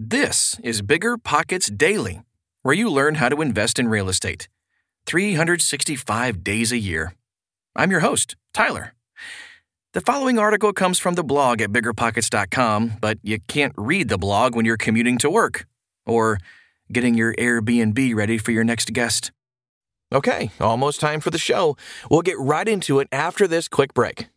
This is Bigger Pockets Daily, where you learn how to invest in real estate 365 days a year. I'm your host, Tyler. The following article comes from the blog at biggerpockets.com, but you can't read the blog when you're commuting to work or getting your Airbnb ready for your next guest. Okay, almost time for the show. We'll get right into it after this quick break.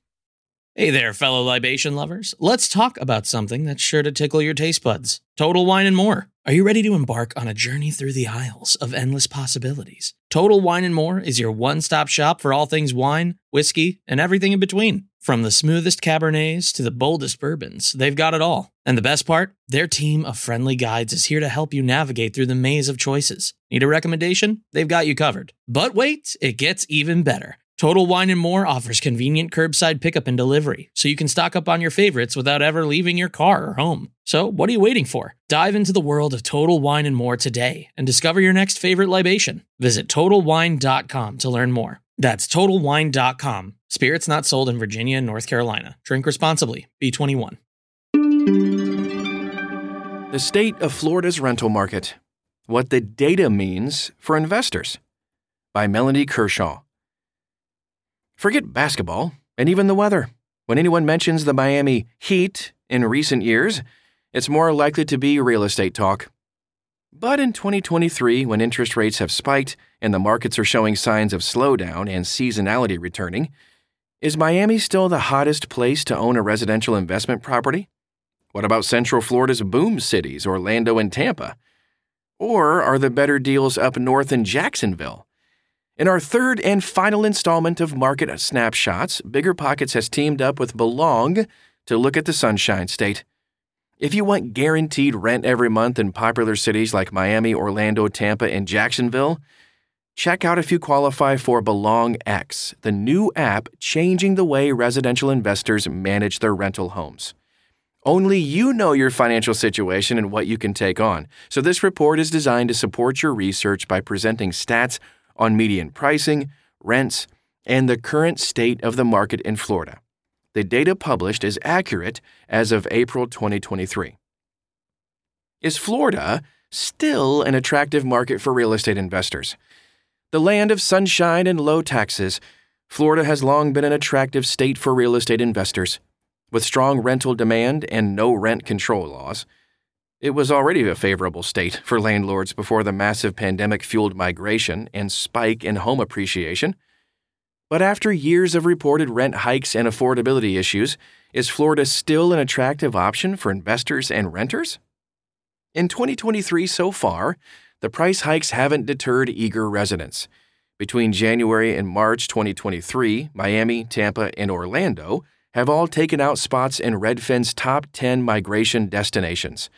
Hey there, fellow libation lovers. Let's talk about something that's sure to tickle your taste buds Total Wine and More. Are you ready to embark on a journey through the aisles of endless possibilities? Total Wine and More is your one stop shop for all things wine, whiskey, and everything in between. From the smoothest Cabernets to the boldest bourbons, they've got it all. And the best part? Their team of friendly guides is here to help you navigate through the maze of choices. Need a recommendation? They've got you covered. But wait, it gets even better. Total Wine and More offers convenient curbside pickup and delivery, so you can stock up on your favorites without ever leaving your car or home. So, what are you waiting for? Dive into the world of Total Wine and More today and discover your next favorite libation. Visit TotalWine.com to learn more. That's TotalWine.com. Spirits not sold in Virginia and North Carolina. Drink responsibly. B21. The state of Florida's rental market. What the data means for investors. By Melanie Kershaw. Forget basketball and even the weather. When anyone mentions the Miami Heat in recent years, it's more likely to be real estate talk. But in 2023, when interest rates have spiked and the markets are showing signs of slowdown and seasonality returning, is Miami still the hottest place to own a residential investment property? What about Central Florida's boom cities, Orlando and Tampa? Or are the better deals up north in Jacksonville? In our third and final installment of Market Snapshots, Bigger Pockets has teamed up with Belong to look at the Sunshine State. If you want guaranteed rent every month in popular cities like Miami, Orlando, Tampa, and Jacksonville, check out if you qualify for Belong X, the new app changing the way residential investors manage their rental homes. Only you know your financial situation and what you can take on, so this report is designed to support your research by presenting stats on median pricing, rents, and the current state of the market in Florida. The data published is accurate as of April 2023. Is Florida still an attractive market for real estate investors? The land of sunshine and low taxes, Florida has long been an attractive state for real estate investors. With strong rental demand and no rent control laws, it was already a favorable state for landlords before the massive pandemic fueled migration and spike in home appreciation. But after years of reported rent hikes and affordability issues, is Florida still an attractive option for investors and renters? In 2023 so far, the price hikes haven't deterred eager residents. Between January and March 2023, Miami, Tampa, and Orlando have all taken out spots in Redfin's top 10 migration destinations.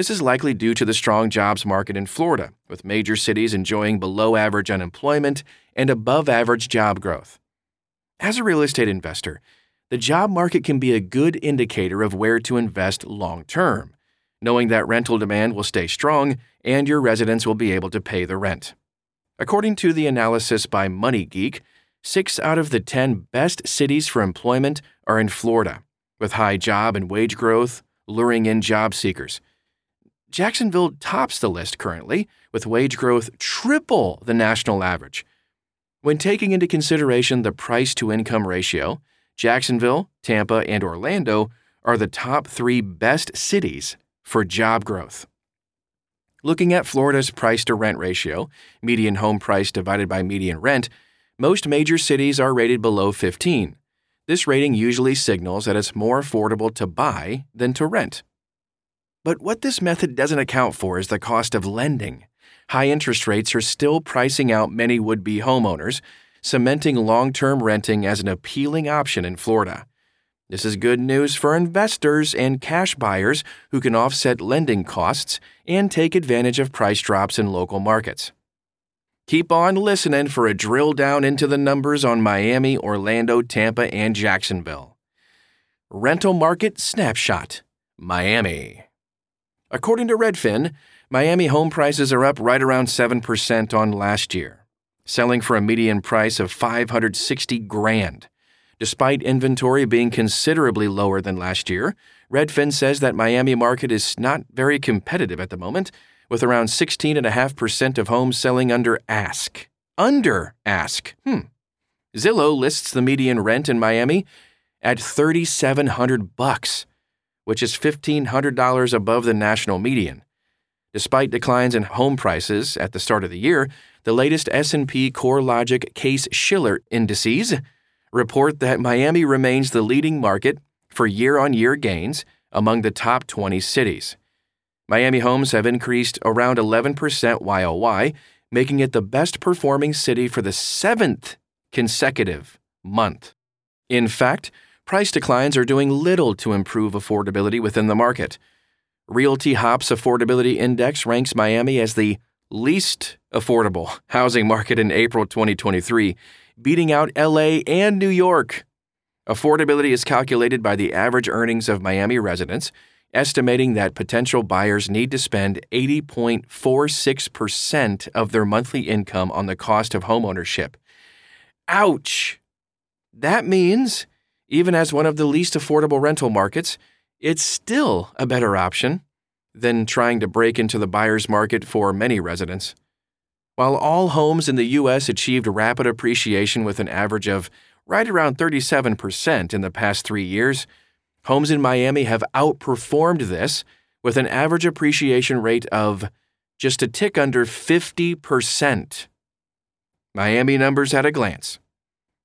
This is likely due to the strong jobs market in Florida, with major cities enjoying below average unemployment and above average job growth. As a real estate investor, the job market can be a good indicator of where to invest long term, knowing that rental demand will stay strong and your residents will be able to pay the rent. According to the analysis by MoneyGeek, six out of the 10 best cities for employment are in Florida, with high job and wage growth luring in job seekers. Jacksonville tops the list currently, with wage growth triple the national average. When taking into consideration the price to income ratio, Jacksonville, Tampa, and Orlando are the top three best cities for job growth. Looking at Florida's price to rent ratio, median home price divided by median rent, most major cities are rated below 15. This rating usually signals that it's more affordable to buy than to rent. But what this method doesn't account for is the cost of lending. High interest rates are still pricing out many would be homeowners, cementing long term renting as an appealing option in Florida. This is good news for investors and cash buyers who can offset lending costs and take advantage of price drops in local markets. Keep on listening for a drill down into the numbers on Miami, Orlando, Tampa, and Jacksonville. Rental Market Snapshot Miami. According to Redfin, Miami home prices are up right around 7% on last year, selling for a median price of 560 grand. Despite inventory being considerably lower than last year, Redfin says that Miami market is not very competitive at the moment, with around 16.5% of homes selling under ask. Under ask. Hmm. Zillow lists the median rent in Miami at 3700 bucks, which is $1500 above the national median. Despite declines in home prices at the start of the year, the latest S&P CoreLogic Case Shiller indices report that Miami remains the leading market for year-on-year gains among the top 20 cities. Miami homes have increased around 11% YOY, making it the best performing city for the seventh consecutive month. In fact, price declines are doing little to improve affordability within the market. Realty Hop's Affordability Index ranks Miami as the least affordable housing market in April 2023, beating out LA and New York. Affordability is calculated by the average earnings of Miami residents, estimating that potential buyers need to spend 80.46% of their monthly income on the cost of homeownership. Ouch! That means, even as one of the least affordable rental markets, it's still a better option than trying to break into the buyer's market for many residents. While all homes in the U.S. achieved rapid appreciation with an average of right around 37% in the past three years, homes in Miami have outperformed this with an average appreciation rate of just a tick under 50%. Miami numbers at a glance.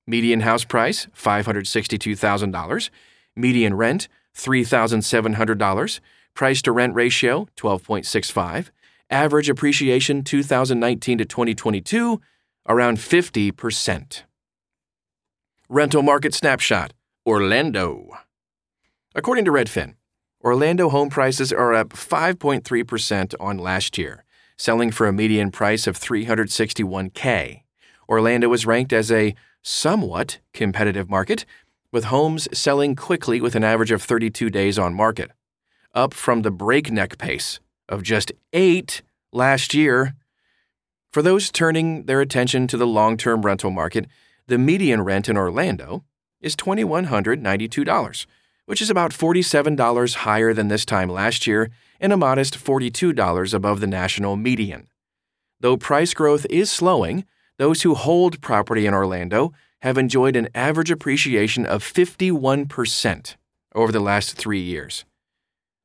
Median house price $562,000, median rent $3,700, price to rent ratio 12.65, average appreciation 2019 to 2022 around 50%. Rental market snapshot Orlando. According to Redfin, Orlando home prices are up 5.3% on last year, selling for a median price of 361k. Orlando is ranked as a somewhat competitive market, with homes selling quickly with an average of 32 days on market, up from the breakneck pace of just 8 last year. For those turning their attention to the long-term rental market, the median rent in Orlando is $2192, which is about $47 higher than this time last year and a modest $42 above the national median. Though price growth is slowing, those who hold property in Orlando have enjoyed an average appreciation of 51% over the last three years.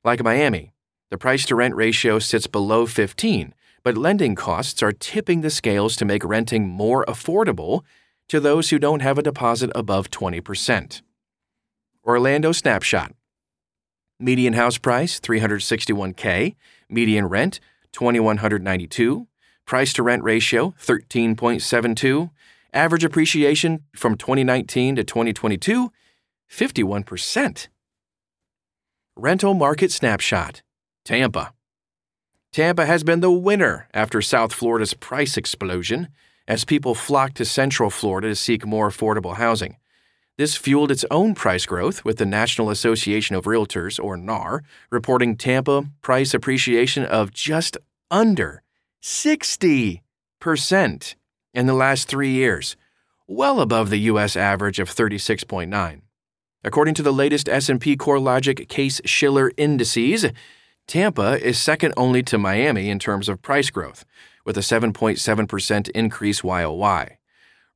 Like Miami, the price to rent ratio sits below 15, but lending costs are tipping the scales to make renting more affordable to those who don't have a deposit above 20%. Orlando snapshot. Median house price 361k, median rent 2192, price to rent ratio 13.72, average appreciation from 2019 to 2022 51%. Rental market snapshot. Tampa. Tampa has been the winner after South Florida's price explosion as people flocked to Central Florida to seek more affordable housing. This fueled its own price growth, with the National Association of Realtors, or NAR, reporting Tampa price appreciation of just under 60% in the last three years, well above the U.S. average of 36.9. According to the latest S&P CoreLogic Case Shiller indices, Tampa is second only to Miami in terms of price growth, with a 7.7% increase YOY.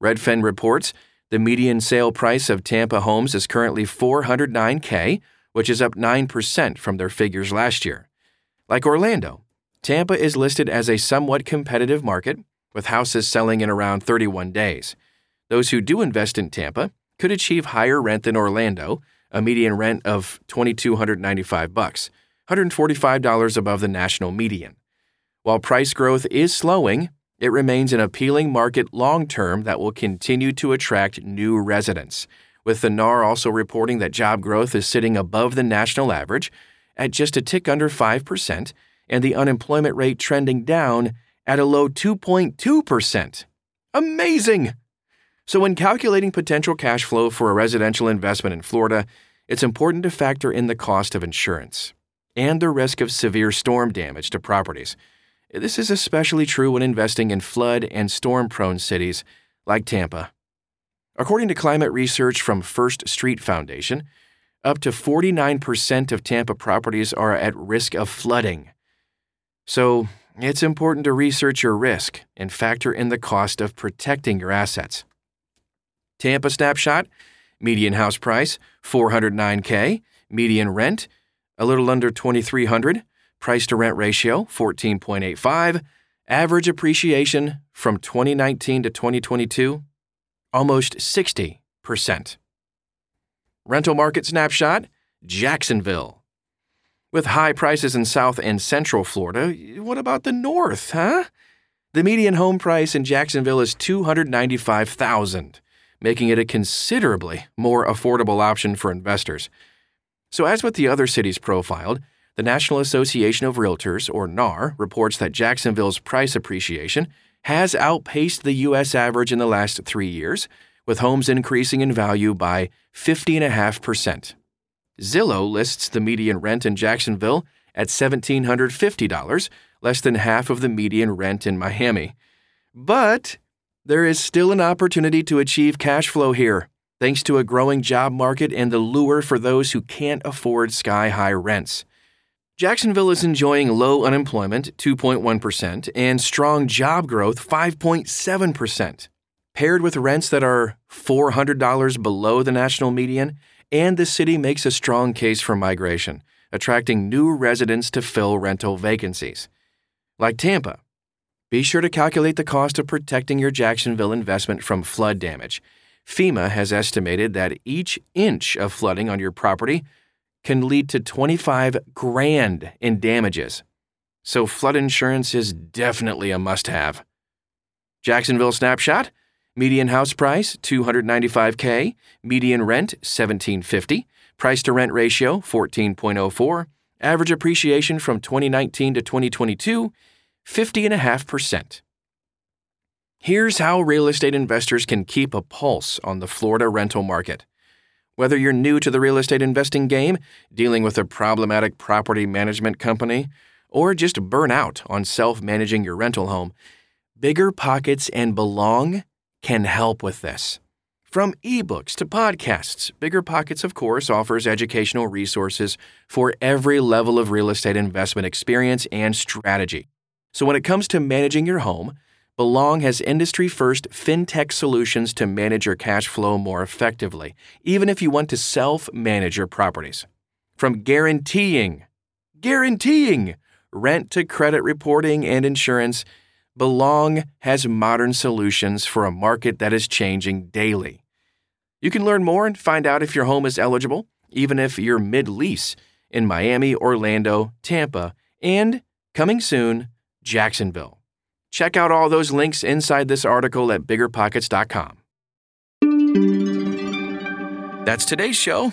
Redfin reports the median sale price of Tampa homes is currently 409k, which is up 9% from their figures last year. Like Orlando, Tampa is listed as a somewhat competitive market, with houses selling in around 31 days. Those who do invest in Tampa could achieve higher rent than Orlando, a median rent of 2295 bucks, $145 above the national median. While price growth is slowing, it remains an appealing market long term that will continue to attract new residents, with the NAR also reporting that job growth is sitting above the national average at just a tick under 5% and the unemployment rate trending down at a low 2.2%. Amazing! So, when calculating potential cash flow for a residential investment in Florida, it's important to factor in the cost of insurance and the risk of severe storm damage to properties. This is especially true when investing in flood and storm prone cities like Tampa. According to climate research from First Street Foundation, up to 49% of Tampa properties are at risk of flooding. So, it's important to research your risk and factor in the cost of protecting your assets. Tampa snapshot median house price 409k, median rent a little under 2300, price to rent ratio 14.85, average appreciation from 2019 to 2022 almost 60%. Rental market snapshot Jacksonville. With high prices in South and Central Florida, what about the North, huh? The median home price in Jacksonville is 295,000, making it a considerably more affordable option for investors. So as with the other cities profiled, the National Association of Realtors, or NAR, reports that Jacksonville's price appreciation has outpaced the U.S. average in the last three years, with homes increasing in value by 50.5%. Zillow lists the median rent in Jacksonville at $1,750, less than half of the median rent in Miami. But there is still an opportunity to achieve cash flow here, thanks to a growing job market and the lure for those who can't afford sky high rents. Jacksonville is enjoying low unemployment, 2.1%, and strong job growth, 5.7%. Paired with rents that are $400 below the national median, and the city makes a strong case for migration, attracting new residents to fill rental vacancies. Like Tampa, be sure to calculate the cost of protecting your Jacksonville investment from flood damage. FEMA has estimated that each inch of flooding on your property can lead to 25 grand in damages. So flood insurance is definitely a must-have. Jacksonville snapshot Median house price 295k, median rent 1750, price to rent ratio 14.04, average appreciation from 2019 to 2022 50.5%. Here's how real estate investors can keep a pulse on the Florida rental market. Whether you're new to the real estate investing game, dealing with a problematic property management company, or just burn out on self managing your rental home, Bigger Pockets and Belong can help with this. From ebooks to podcasts, Bigger Pockets, of course, offers educational resources for every level of real estate investment experience and strategy. So when it comes to managing your home, Belong has industry first fintech solutions to manage your cash flow more effectively, even if you want to self manage your properties. From guaranteeing, guaranteeing rent to credit reporting and insurance Belong has modern solutions for a market that is changing daily. You can learn more and find out if your home is eligible, even if you're mid lease, in Miami, Orlando, Tampa, and, coming soon, Jacksonville. Check out all those links inside this article at biggerpockets.com. That's today's show.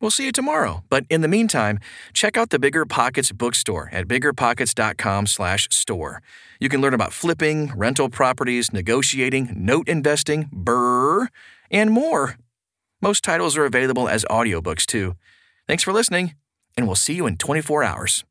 We'll see you tomorrow. But in the meantime, check out the Bigger Pockets bookstore at biggerpockets.com/store. You can learn about flipping, rental properties, negotiating, note investing, BRRRR, and more. Most titles are available as audiobooks too. Thanks for listening, and we'll see you in 24 hours.